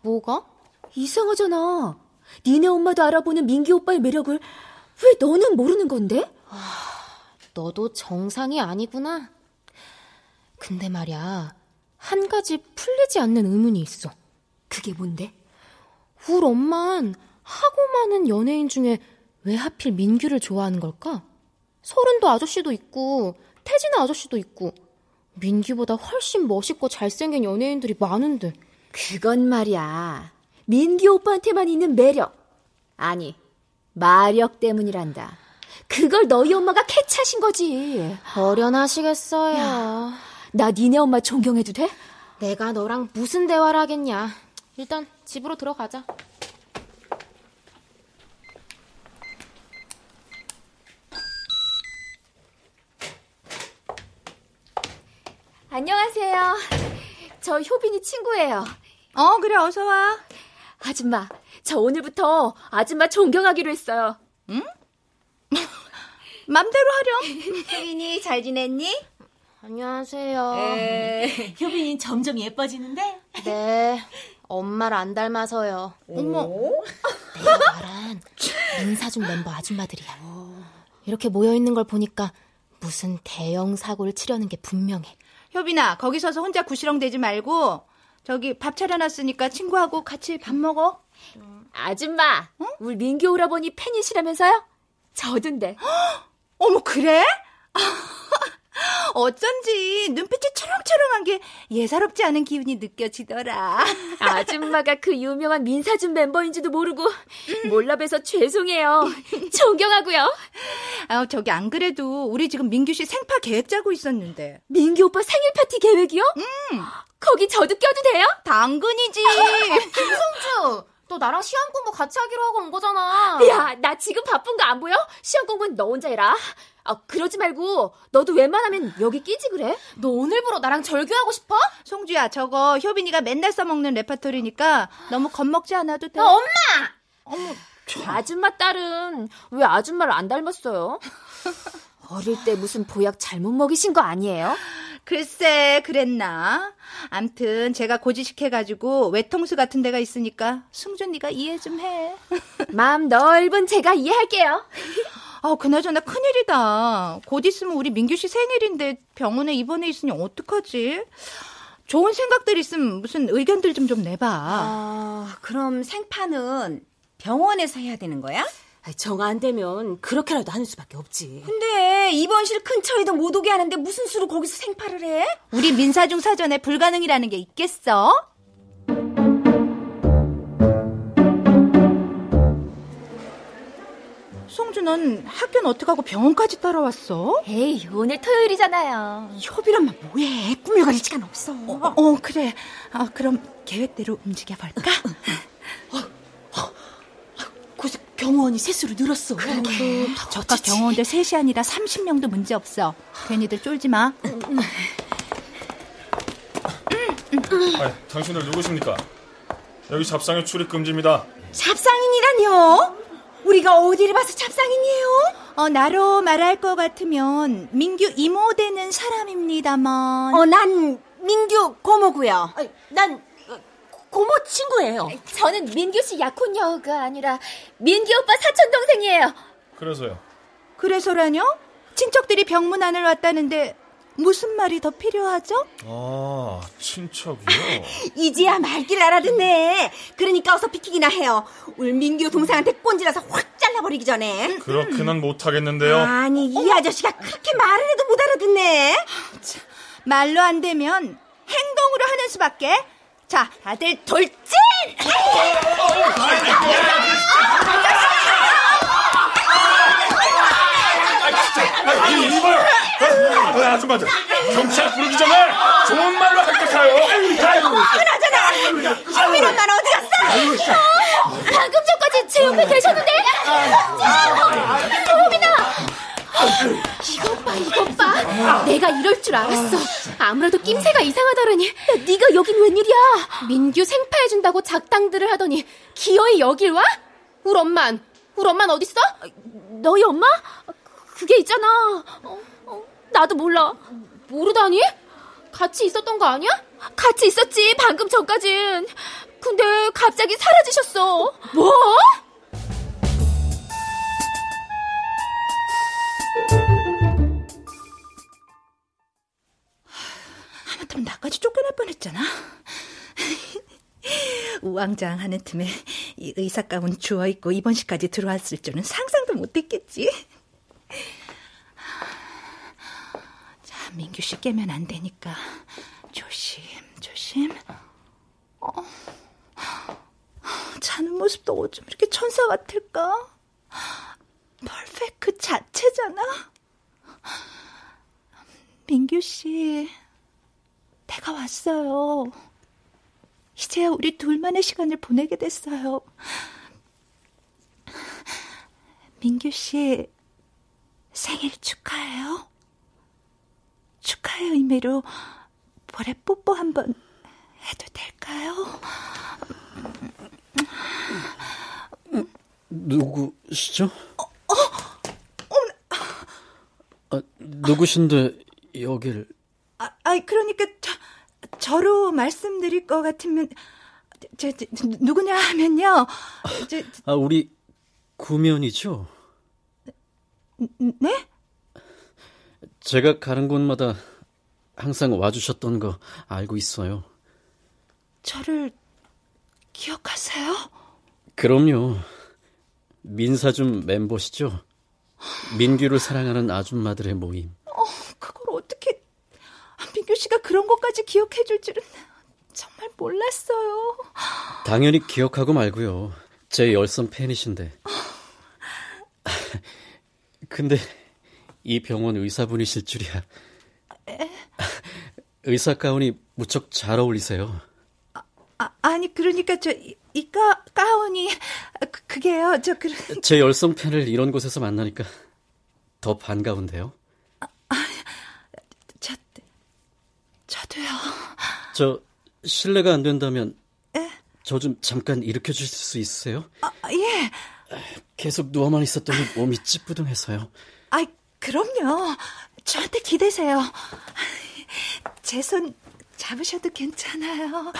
뭐가? 이상하잖아. 니네 엄마도 알아보는 민기 오빠의 매력을 왜 너는 모르는 건데? 너도 정상이 아니구나. 근데 말야, 한 가지 풀리지 않는 의문이 있어. 그게 뭔데? 우리 엄만 하고 많은 연예인 중에 왜 하필 민규를 좋아하는 걸까? 서른도 아저씨도 있고, 태진 아저씨도 있고, 민규보다 훨씬 멋있고 잘생긴 연예인들이 많은데. 그건 말이야. 민기 오빠한테만 있는 매력. 아니, 마력 때문이란다. 그걸 너희 엄마가 캐치하신 거지. 어련하시겠어요. 나 니네 엄마 존경해도 돼? 내가 너랑 무슨 대화를 하겠냐. 일단 집으로 들어가자. 안녕하세요. 저 효빈이 친구예요. 어, 그래, 어서와. 아줌마, 저 오늘부터 아줌마 존경하기로 했어요. 응? (laughs) 맘대로 하렴. (laughs) 효빈이 잘 지냈니? 안녕하세요. 에, (laughs) 효빈이 점점 예뻐지는데? 네, 엄마를 안 닮아서요. 어머. 내가 말한 민사중 멤버 아줌마들이야. 이렇게 모여 있는 걸 보니까 무슨 대형 사고를 치려는 게 분명해. 효빈아, 거기 서서 혼자 구시렁대지 말고 저기 밥 차려놨으니까 친구하고 같이 밥 먹어. 아줌마, 응? 우리 민규 오라버니 팬이시라면서요? 저든데. (gasps) 어머, 그래? 어쩐지 눈빛이 초롱초롱한 게 예사롭지 않은 기분이 느껴지더라. (laughs) 아줌마가 그 유명한 민사준 멤버인지도 모르고 몰라봬서 죄송해요. 존경하고요. 아, 저기 안 그래도 우리 지금 민규 씨 생파 계획 짜고 있었는데. 민규 오빠 생일 파티 계획이요? 음. 거기 저도 껴도 돼요? 당근이지. (laughs) 김성주, 너 나랑 시험 공부 같이 하기로 하고 온 거잖아. 야, 나 지금 바쁜 거 안 보여? 시험 공부는 너 혼자 해라. 아, 그러지 말고 너도 웬만하면 여기 끼지 그래? 너 오늘부로 나랑 절교하고 싶어? 송주야, 저거 효빈이가 맨날 써먹는 레파토리니까 너무 겁먹지 않아도 돼. 어, 엄마! 어머, 아줌마 딸은 왜 아줌마를 안 닮았어요? (laughs) 어릴 때 무슨 보약 잘못 먹이신 거 아니에요? 글쎄, 그랬나? 암튼 제가 고지식 해가지고 외통수 같은 데가 있으니까 승준 네가 이해 좀 해. (laughs) 마음 넓은 제가 이해할게요. (laughs) 아, 그나저나 큰일이다. 곧 있으면 우리 민규 씨 생일인데 병원에 입원해 있으니 어떡하지? 좋은 생각들 있으면 무슨 의견들 좀 좀 내봐. 아, 그럼 생파는 병원에서 해야 되는 거야? 정 안 되면 그렇게라도 하는 수밖에 없지. 근데 입원실 근처에도 못 오게 하는데 무슨 수로 거기서 생파를 해? 우리 민사중 사전에 불가능이라는 게 있겠어? 넌 학교는 어떡하고 병원까지 따라왔어? 에이, 오늘 토요일이잖아요. 협이란말 뭐해? 꾸며갈 시간 없어. 어, 어 그래. 아, 그럼 계획대로 움직여볼까? 어, 어, 어, 경호원이 셋으로 늘었어. 그래도 저가 경호원들 셋이 아니라 30명도 문제 없어. 괜히들 쫄지 마. 아, 당신들 누구십니까? 여기 잡상에 출입 금지입니다. 잡상인이라뇨? 우리가 어디를 봐서 잡상인이에요? 어, 나로 말할 것 같으면 민규 이모 되는 사람입니다만. 어, 난 민규 고모고요. 아, 난 고모 친구예요. 저는 민규 씨 약혼녀가 아니라 민규 오빠 사촌 동생이에요. 그래서요. 그래서라뇨? 친척들이 병문 안을 왔다는데 무슨 말이 더 필요하죠? 아, 친척이요? 이제야 말귀를 알아듣네. 그러니까 어서 비키기나 해요. 우리 민규 동생한테 꼰질러서 확 잘라버리기 전에. 그렇게는 못하겠는데요. 아니, 이 아저씨가 그렇게 말을 해도 못 알아듣네. 말로 안 되면 행동으로 하는 수밖에. 자, 다들 돌진! 이봐 요! 아, 아줌마들, 경찰 부르기 전에 좋은 말로 할게요. 그나저나, 현민 엄마는 어디 갔어? 방금 전까지 제 옆에 계셨는데? 호빈아! 이것 봐, 이것 봐. 내가 이럴 줄 알았어. 아무래도 낌새가 이상하더라니. 야, 네가 여긴 웬일이야? 민규 생파해준다고 작당들을 하더니 기어이 여길 와? 울 엄만, 울 엄만 어딨어? 너희 엄마? 그게 있잖아. 어, 어, 나도 몰라. 모르다니? 같이 있었던 거 아니야? 같이 있었지, 방금 전까진. 근데 갑자기 사라지셨어. 뭐? 하마터면 나까지 쫓겨날 뻔했잖아. (laughs) 우왕좌왕하는 틈에 이 의사 가운 주워 입고 입원실까지 들어왔을 줄은 상상도 못했겠지. 민규 씨 깨면 안 되니까 조심, 조심. 어, 자는 모습도 어쩜 이렇게 천사 같을까? 퍼펙트 자체잖아. 민규 씨, 내가 왔어요. 이제야 우리 둘만의 시간을 보내게 됐어요. 민규 씨, 생일 축하해요. 축하의 의미로 볼에 뽀뽀 한번 해도 될까요? 누구시죠? 어, 어, 어, 아, 누구신데 여기를? 아, 아 그러니까 저, 저로 말씀드릴 것 같으면 저, 저, 누구냐 하면요. 저, 아 우리 구면이죠? 네? 제가 가는 곳마다 항상 와주셨던 거 알고 있어요. 저를 기억하세요? 그럼요. 민사줌 멤버시죠? 민규를 사랑하는 아줌마들의 모임. 어, 그걸 어떻게 민규 씨가 그런 것까지 기억해 줄 줄은 정말 몰랐어요. 당연히 기억하고 말고요. 제 열성 팬이신데. (laughs) 근데 이 병원 의사분이실 줄이야. 에? 의사 가운이 무척 잘 어울리세요. 아, 아니 그러니까 저이 가, 가운이 그, 그게요. 저 그. 제 열성 팬을 이런 곳에서 만나니까 더 반가운데요. 아, 아, 저 저도요. 저 실례가 안 된다면 저 좀 잠깐 일으켜 주실 수 있으세요? 아, 예. 계속 누워만 있었더니 몸이 찌뿌둥해서요. 아, 그럼요. 저한테 기대세요. 제 손 잡으셔도 괜찮아요.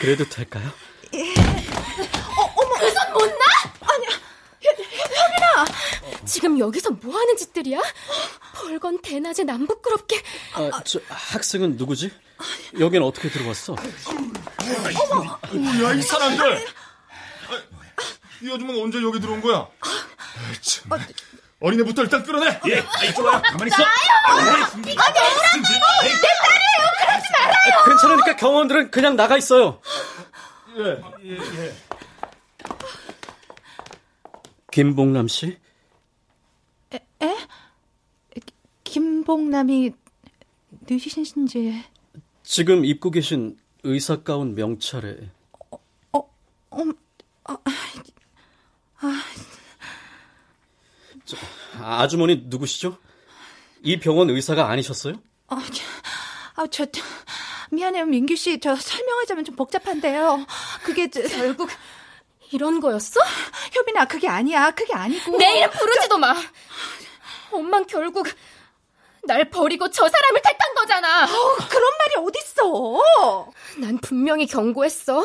그래도 될까요? 예. 어, 어머. 그 손 못 나? 아니, 혁이나! 지금 여기서 뭐 하는 짓들이야? 벌건 대낮에 남부끄럽게. 아, 저 학생은 누구지? 여긴 어떻게 들어왔어? 어머! 뭐야, 이 사람들! 이 아줌마는 언제 여기 들어온 거야? 참. 어 린애부터 일단 끌어내! 예, 이쪽아, 가만히 있어! 나요! 이거 내 오라고! 내 딸이에요! 그러지 말아요! 괜찮으니까 경호원들은 그냥 나가 있어요. 예, 예, 예. 김봉남 씨? 에? 에? 김봉남이 늦으신지. 지금 입고 계신 의사 가운 명찰에. 어, 어, 어, 아, 아, 아주머니 누구시죠? 이 병원 의사가 아니셨어요? 아, 아, 저, 미안해요, 민규 씨. 저 설명하자면 좀 복잡한데요. 그게 저, 결국 이런 거였어? 효빈아, 그게 아니야. 그게 아니고. 내 이름 부르지도 마. 엄만 결국 날 버리고 저 사람을 택한 거잖아. 어, 그런 말이 어딨어. 난 분명히 경고했어.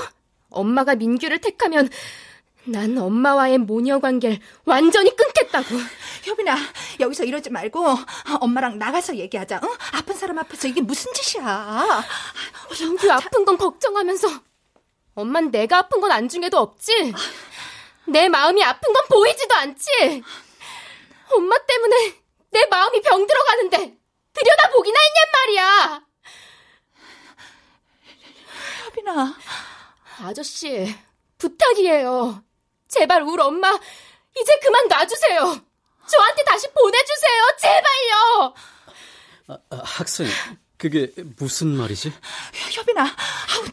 엄마가 민규를 택하면 난 엄마와의 모녀 관계를 완전히 끊겠다고. 효빈아, 여기서 이러지 말고 엄마랑 나가서 얘기하자. 응? 아픈 사람 앞에서 이게 무슨 짓이야? 민규 아픈 건 걱정하면서 엄만 내가 아픈 건 안중에도 없지? 내 마음이 아픈 건 보이지도 않지? 엄마 때문에 내 마음이 병들어 가는데 들여다보기나 했냔 말이야. 효빈아. 아저씨, 부탁이에요. 제발 울 엄마 이제 그만 놔주세요. 저한테 다시 보내주세요. 제발요. 아, 아, 학생, 그게 무슨 말이지? 효빈아, 아우,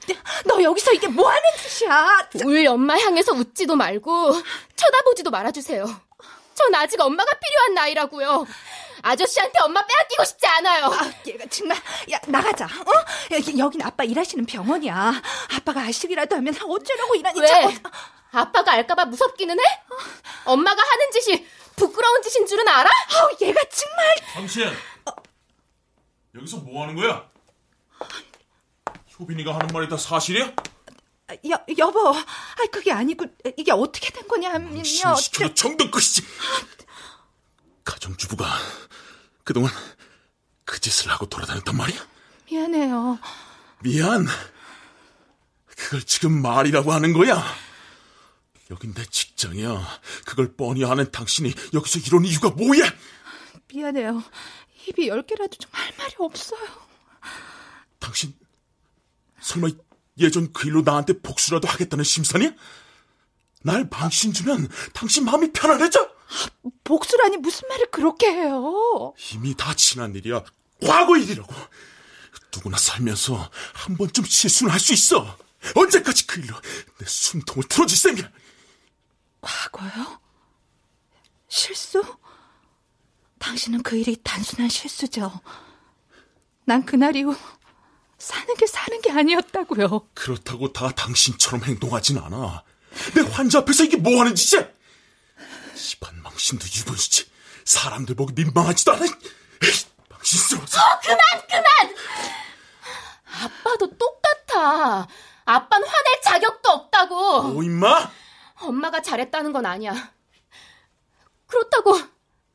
너 여기서 이게 뭐 하는 짓이야? 울 엄마 향해서 웃지도 말고 쳐다보지도 말아주세요. 전 아직 엄마가 필요한 나이라고요. 아저씨한테 엄마 빼앗기고 싶지 않아요. 아, 얘가 정말 야 나가자. 어? 여기 여긴 아빠 일하시는 병원이야. 아빠가 아시기라도 하면 어쩌려고 이러니? 왜? 참... 아빠가 알까봐 무섭기는 해? 엄마가 하는 짓이 부끄러운 짓인 줄은 알아? 아우, 얘가 정말. 당신 어... 여기서 뭐 하는 거야? 효빈이가 하는 말이 다 사실이야? 여, 여보, 아, 그게 아니고, 이게 어떻게 된 거냐면요. 시켜도 정도 끝이지. 가정주부가 그동안 그 짓을 하고 돌아다녔단 말이야? 미안해요. 미안. 그걸 지금 말이라고 하는 거야? 여긴 내 직장이야. 그걸 뻔히 아는 당신이 여기서 이런 이유가 뭐야? 미안해요. 입이 열 개라도 좀 할 말이 없어요. 당신 설마 예전 그 일로 나한테 복수라도 하겠다는 심산이야? 날 망신 주면 당신 마음이 편안해져? 복수라니 무슨 말을 그렇게 해요? 이미 다 지난 일이야. 과거 일이라고. 누구나 살면서 한 번쯤 실수는 할 수 있어. 언제까지 그 일로 내 숨통을 틀어질 셈이야. 과거요? 실수? 당신은 그 일이 단순한 실수죠. 난 그날 이후 사는 게 사는 게 아니었다고요. 그렇다고 다 당신처럼 행동하진 않아. 내 환자 앞에서 이게 뭐 하는 짓이야? 집안 망신도 유분수지. 사람들 보기 민망하지도 않아. 망신스러워서. 어, 그만, 그만! 아빠도 똑같아. 아빠는 화낼 자격도 없다고. 뭐, 임마? 엄마가 잘했다는 건 아니야. 그렇다고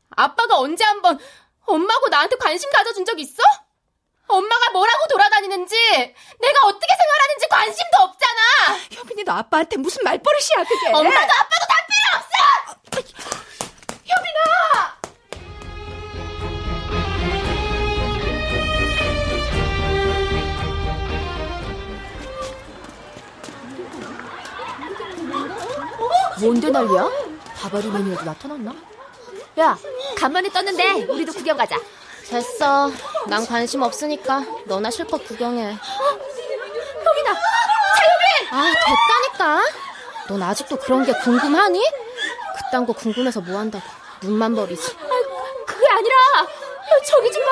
아빠가 언제 한번 엄마하고 나한테 관심 가져준 적 있어? 엄마가 뭐라고 돌아다니는지, 내가 어떻게 생활하는지 관심도 없잖아! 효빈이 너 아빠한테 무슨 말버릇이야, 그게! 엄마도 아빠도 다 필요 없어! 효빈아! 뭔데 난리야? 바바리 매니아도 나타났나? 야, 간만에 떴는데 우리도 구경 가자. 됐어. 난 관심 없으니까 너나 실컷 구경해. 어? 효빈아! 차효빈! 아, 됐다니까. 넌 아직도 그런 게 궁금하니? 그딴 거 궁금해서 뭐 한다고. 눈만 버리지. 아, 그게 아니라 저기 좀 봐.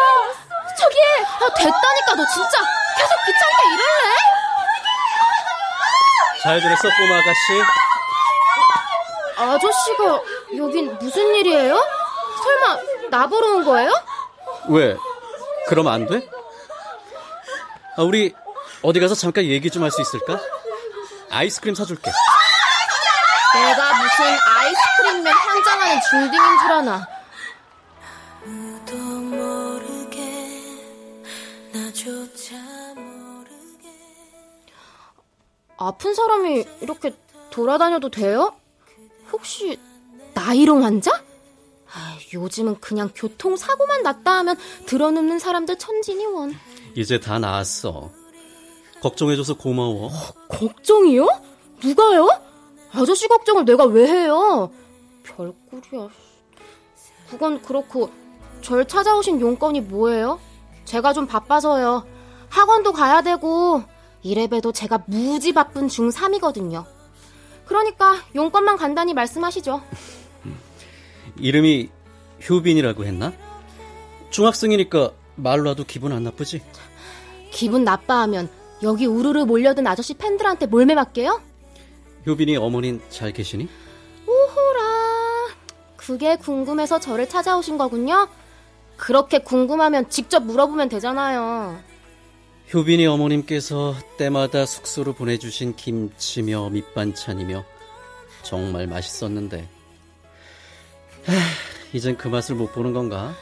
저기. 아, 됐다니까. 너 진짜 계속 귀찮게 이럴래? 잘 들었어, 꼬마 아가씨? 아저씨가 여긴 무슨 일이에요? 설마 나 보러 온 거예요? 왜? 그럼 안 돼? 아, 우리 어디 가서 잠깐 얘기 좀 할 수 있을까? 아이스크림 사줄게. 내가 무슨 아이스크림맨 환장하는 중딩인 줄 아나. 아픈 사람이 이렇게 돌아다녀도 돼요? 혹시 나이롱 환자? 아, 요즘은 그냥 교통사고만 났다 하면 들어눕는 사람들 천진이원. 이제 다 나았어. 걱정해줘서 고마워. 어, 걱정이요? 누가요? 아저씨 걱정을 내가 왜 해요? 별꼴이야. 그건 그렇고 절 찾아오신 용건이 뭐예요? 제가 좀 바빠서요. 학원도 가야 되고 이래봬도 제가 무지 바쁜 중3이거든요. 그러니까 용건만 간단히 말씀하시죠. 이름이 효빈이라고 했나? 중학생이니까 말로라도 기분 안 나쁘지? 기분 나빠하면 여기 우르르 몰려든 아저씨 팬들한테 몰매 맞게요? 효빈이 어머닌 잘 계시니? 오호라. 그게 궁금해서 저를 찾아오신 거군요? 그렇게 궁금하면 직접 물어보면 되잖아요. 효빈이 어머님께서 때마다 숙소로 보내주신 김치며 밑반찬이며 정말 맛있었는데 하, 이젠 그 맛을 못 보는 건가?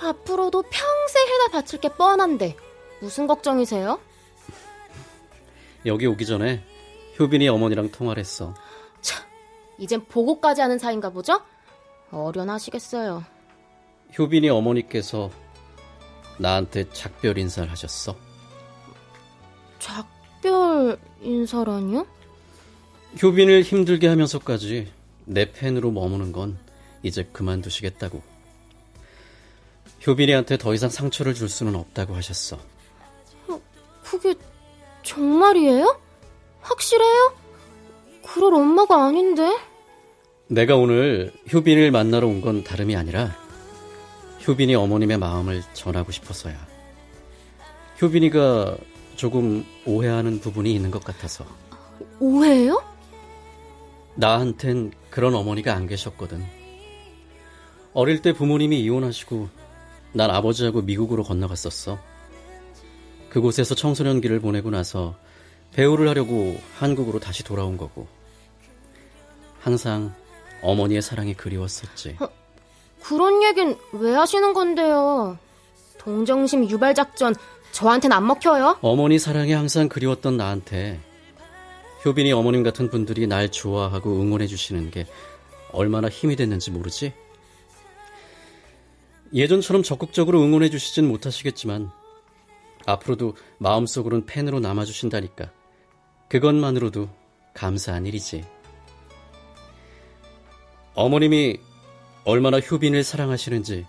앞으로도 평생 해다 바칠 게 뻔한데 무슨 걱정이세요? 여기 오기 전에 효빈이 어머니랑 통화를 했어. 참, 이젠 보고까지 하는 사이인가 보죠? 어련하시겠어요. 효빈이 어머니께서 나한테 작별 인사를 하셨어. 작별 인사라니요? 효빈을 힘들게 하면서까지 내 팬으로 머무는 건 이제 그만두시겠다고. 효빈이한테 더 이상 상처를 줄 수는 없다고 하셨어. 어, 그게 정말이에요? 확실해요? 그럴 엄마가 아닌데. 내가 오늘 효빈을 만나러 온 건 다름이 아니라 효빈이 어머님의 마음을 전하고 싶어서야. 효빈이가 조금 오해하는 부분이 있는 것 같아서. 오해요? 나한텐 그런 어머니가 안 계셨거든. 어릴 때 부모님이 이혼하시고 난 아버지하고 미국으로 건너갔었어. 그곳에서 청소년기를 보내고 나서 배우를 하려고 한국으로 다시 돌아온 거고. 항상 어머니의 사랑이 그리웠었지. 어, 그런 얘긴 왜 하시는 건데요? 동정심 유발 작전 저한텐 안 먹혀요? 어머니 사랑이 항상 그리웠던 나한테 효빈이 어머님 같은 분들이 날 좋아하고 응원해 주시는 게 얼마나 힘이 됐는지 모르지? 예전처럼 적극적으로 응원해 주시진 못하시겠지만 앞으로도 마음속으론 팬으로 남아 주신다니까 그것만으로도 감사한 일이지. 어머님이 얼마나 효빈을 사랑하시는지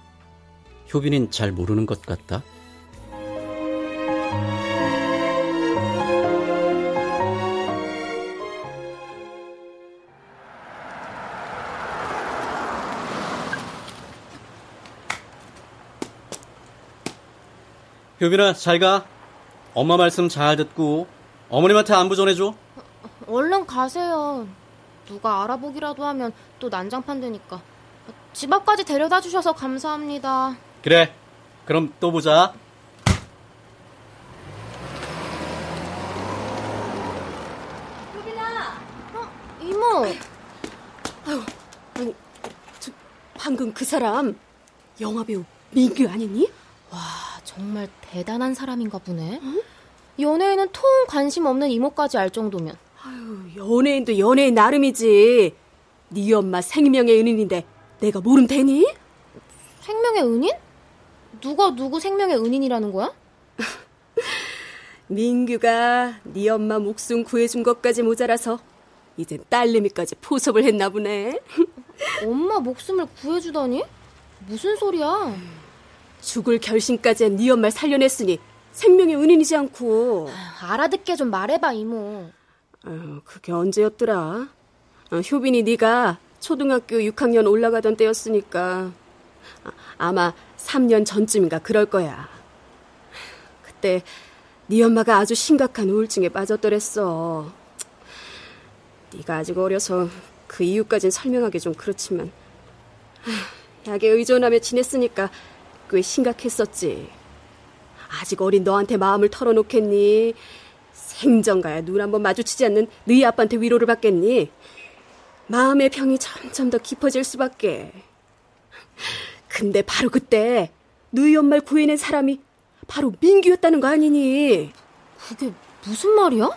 효빈은 잘 모르는 것 같다. 효빈아, 잘 가. 엄마 말씀 잘 듣고 어머님한테 안부 전해줘. 얼른 가세요. 누가 알아보기라도 하면 또 난장판 되니까. 집 앞까지 데려다 주셔서 감사합니다. 그래. 그럼 또 보자. 효빈아. 어, 이모. 아유, 아니, 저, 방금 그 사람 영화 배우 민규 아니니? 와, 정말 대단한 사람인가 보네. 응? 연예인은 통 관심 없는 이모까지 알 정도면. 아유, 연예인도 연예인 나름이지. 네 엄마 생명의 은인인데 내가 모름 되니? 생명의 은인? 누가 누구 생명의 은인이라는 거야? (laughs) 민규가 네 엄마 목숨 구해준 것까지 모자라서 이젠 딸내미까지 포섭을 했나 보네. (laughs) 엄마 목숨을 구해주다니? 무슨 소리야? 죽을 결심까지 한 네 엄마를 살려냈으니 생명의 은인이지 않고. 알아듣게 좀 말해봐 이모. 어, 그게 언제였더라? 어, 효빈이 네가 초등학교 6학년 올라가던 때였으니까 아마 3년 전쯤인가 그럴 거야. 그때 네 엄마가 아주 심각한 우울증에 빠졌더랬어. 네가 아직 어려서 그 이유까진 설명하기 좀 그렇지만 약에 의존하며 지냈으니까 꽤 심각했었지. 아직 어린 너한테 마음을 털어놓겠니? 생전가야 눈 한번 마주치지 않는 너희 아빠한테 위로를 받겠니? 마음의 병이 점점 더 깊어질 수밖에. 근데 바로 그때 너희 엄마를 구해낸 사람이 바로 민규였다는 거 아니니? 그게 무슨 말이야?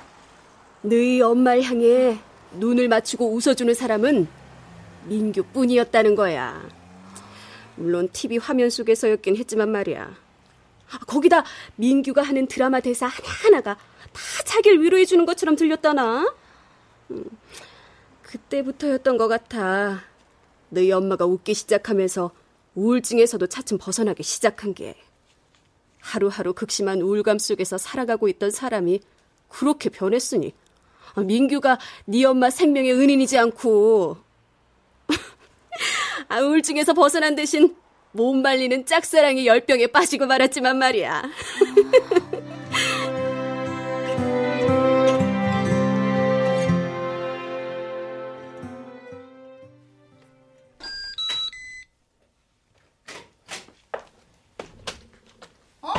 너희 엄마를 향해 눈을 맞추고 웃어주는 사람은 민규뿐이었다는 거야. 물론 TV 화면 속에서였긴 했지만 말이야. 거기다 민규가 하는 드라마 대사 하나하나가 다 자기를 위로해주는 것처럼 들렸다나? 음, 그때부터였던 것 같아. 너희 엄마가 웃기 시작하면서 우울증에서도 차츰 벗어나기 시작한 게. 하루하루 극심한 우울감 속에서 살아가고 있던 사람이 그렇게 변했으니 아, 민규가 네 엄마 생명의 은인이지 않고 아, 우울증에서 벗어난 대신 못 말리는 짝사랑의 열병에 빠지고 말았지만 말이야. 어?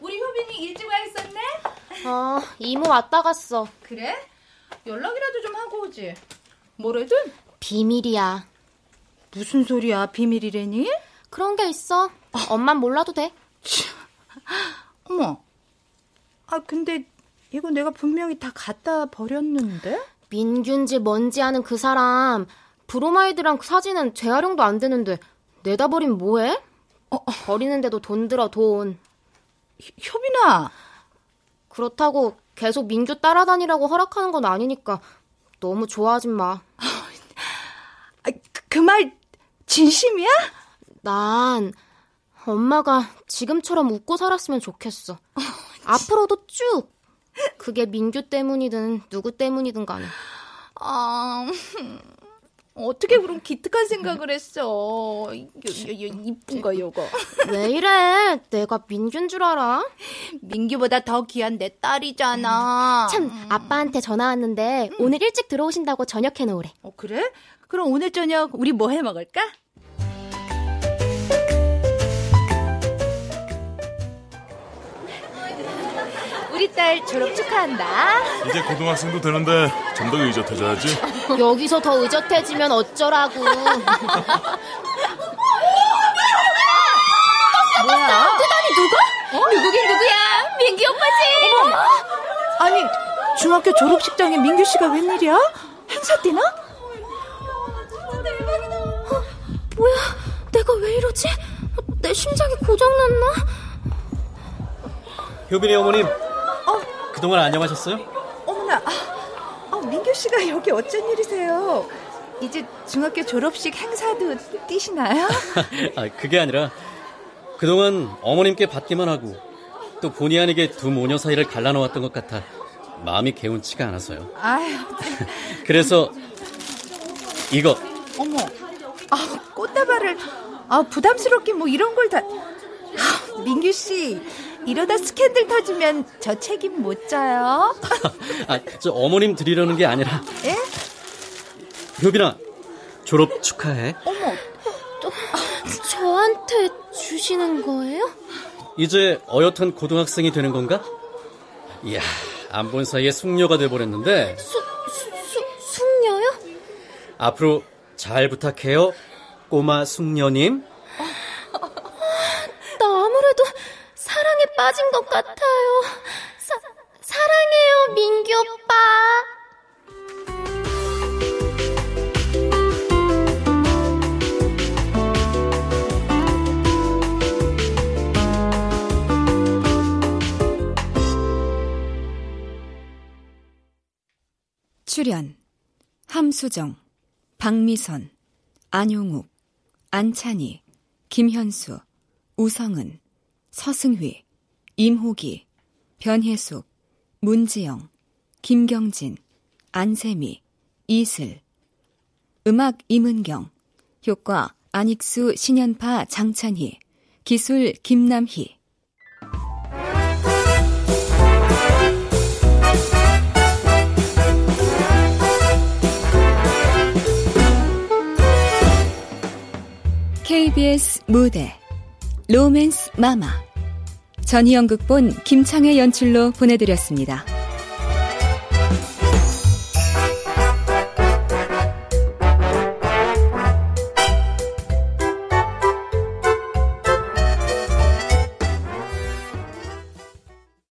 우리 효빈이 일찍 와 있었네? 어, 이모 왔다 갔어. 그래? 연락이라도 좀 하고 오지. 뭐래든? 비밀이야. 무슨 소리야, 비밀이래니? 그런 게 있어. 엄만 몰라도 돼. 어머. 아, 근데 이거 내가 분명히 다 갖다 버렸는데? 민균지 뭔지 아는 그 사람 브로마이드랑 그 사진은 재활용도 안 되는데 내다 버리면 뭐해? 어, 버리는데도 돈 들어 돈. 효빈아. 그렇다고 계속 민규 따라다니라고 허락하는 건 아니니까 너무 좋아하진 마. 그말 그 진심이야? 난 엄마가 지금처럼 웃고 살았으면 좋겠어. 어, (laughs) 앞으로도 쭉. 그게 민규 때문이든 누구 때문이든 간에. 아, 어떻게 그런 기특한 생각을 했어. 이쁜 거, 요거. 왜 이래? 내가 민규인 줄 알아? 민규보다 더 귀한 내 딸이잖아. 참, 아빠한테 전화 왔는데 음. 오늘 일찍 들어오신다고 저녁 해놓으래. 어, 그래? 그럼 오늘 저녁 우리 뭐 해 먹을까? 우리 딸 졸업 축하한다. 이제 고등학생도 되는데 좀 더 의젓해져야지. 여기서 더 의젓해지면 어쩌라고. 뭐야? 뜨다니 누가? 어? 누구긴 누구야? 민규 오빠지. 어머. 아니 중학교 졸업식장에 민규 씨가 웬일이야? 행사 때나? 뭐야? 내가 왜 이러지? 내 심장이 고장났나? 효빈이 어머님, 그동안 안녕하셨어요? 어머나, 아, 아, 민규 씨가 여기 어쩐 일이세요? 이제 중학교 졸업식 행사도 뛰시나요? (laughs) 아, 그게 아니라 그동안 어머님께 받기만 하고 또 본의 아니게 두 모녀 사이를 갈라놓았던 것 같아 마음이 개운치가 않아서요. 아유. (laughs) 그래서 이거. 어머, 아 꽃다발을 아 부담스럽게 뭐 이런 걸 다. 아, 민규 씨, 이러다 스캔들 터지면 저 책임 못 져요. (laughs) 아, 저 어머님 드리려는 게 아니라. 예? 효빈아, 졸업 축하해. 어머, 또, 저한테 주시는 거예요? 이제 어엿한 고등학생이 되는 건가? 이야, 안 본 사이에 숙녀가 돼버렸는데. 수, 수, 수, 숙녀요? 앞으로 잘 부탁해요, 꼬마 숙녀님. 나 아무래도 사랑에 빠진 것 같아요. 사, 사랑해요, 민규 오빠. 출연 함수정, 박미선, 안용욱, 안찬희, 김현수, 우성은, 서승휘, 임호기, 변혜숙, 문지영, 김경진, 안세미, 이슬. 음악 임은경, 효과 안익수 신연파 장찬희, 기술 김남희. KBS 무대 로맨스 마마 전희영 극본 김창의 연출로 보내드렸습니다.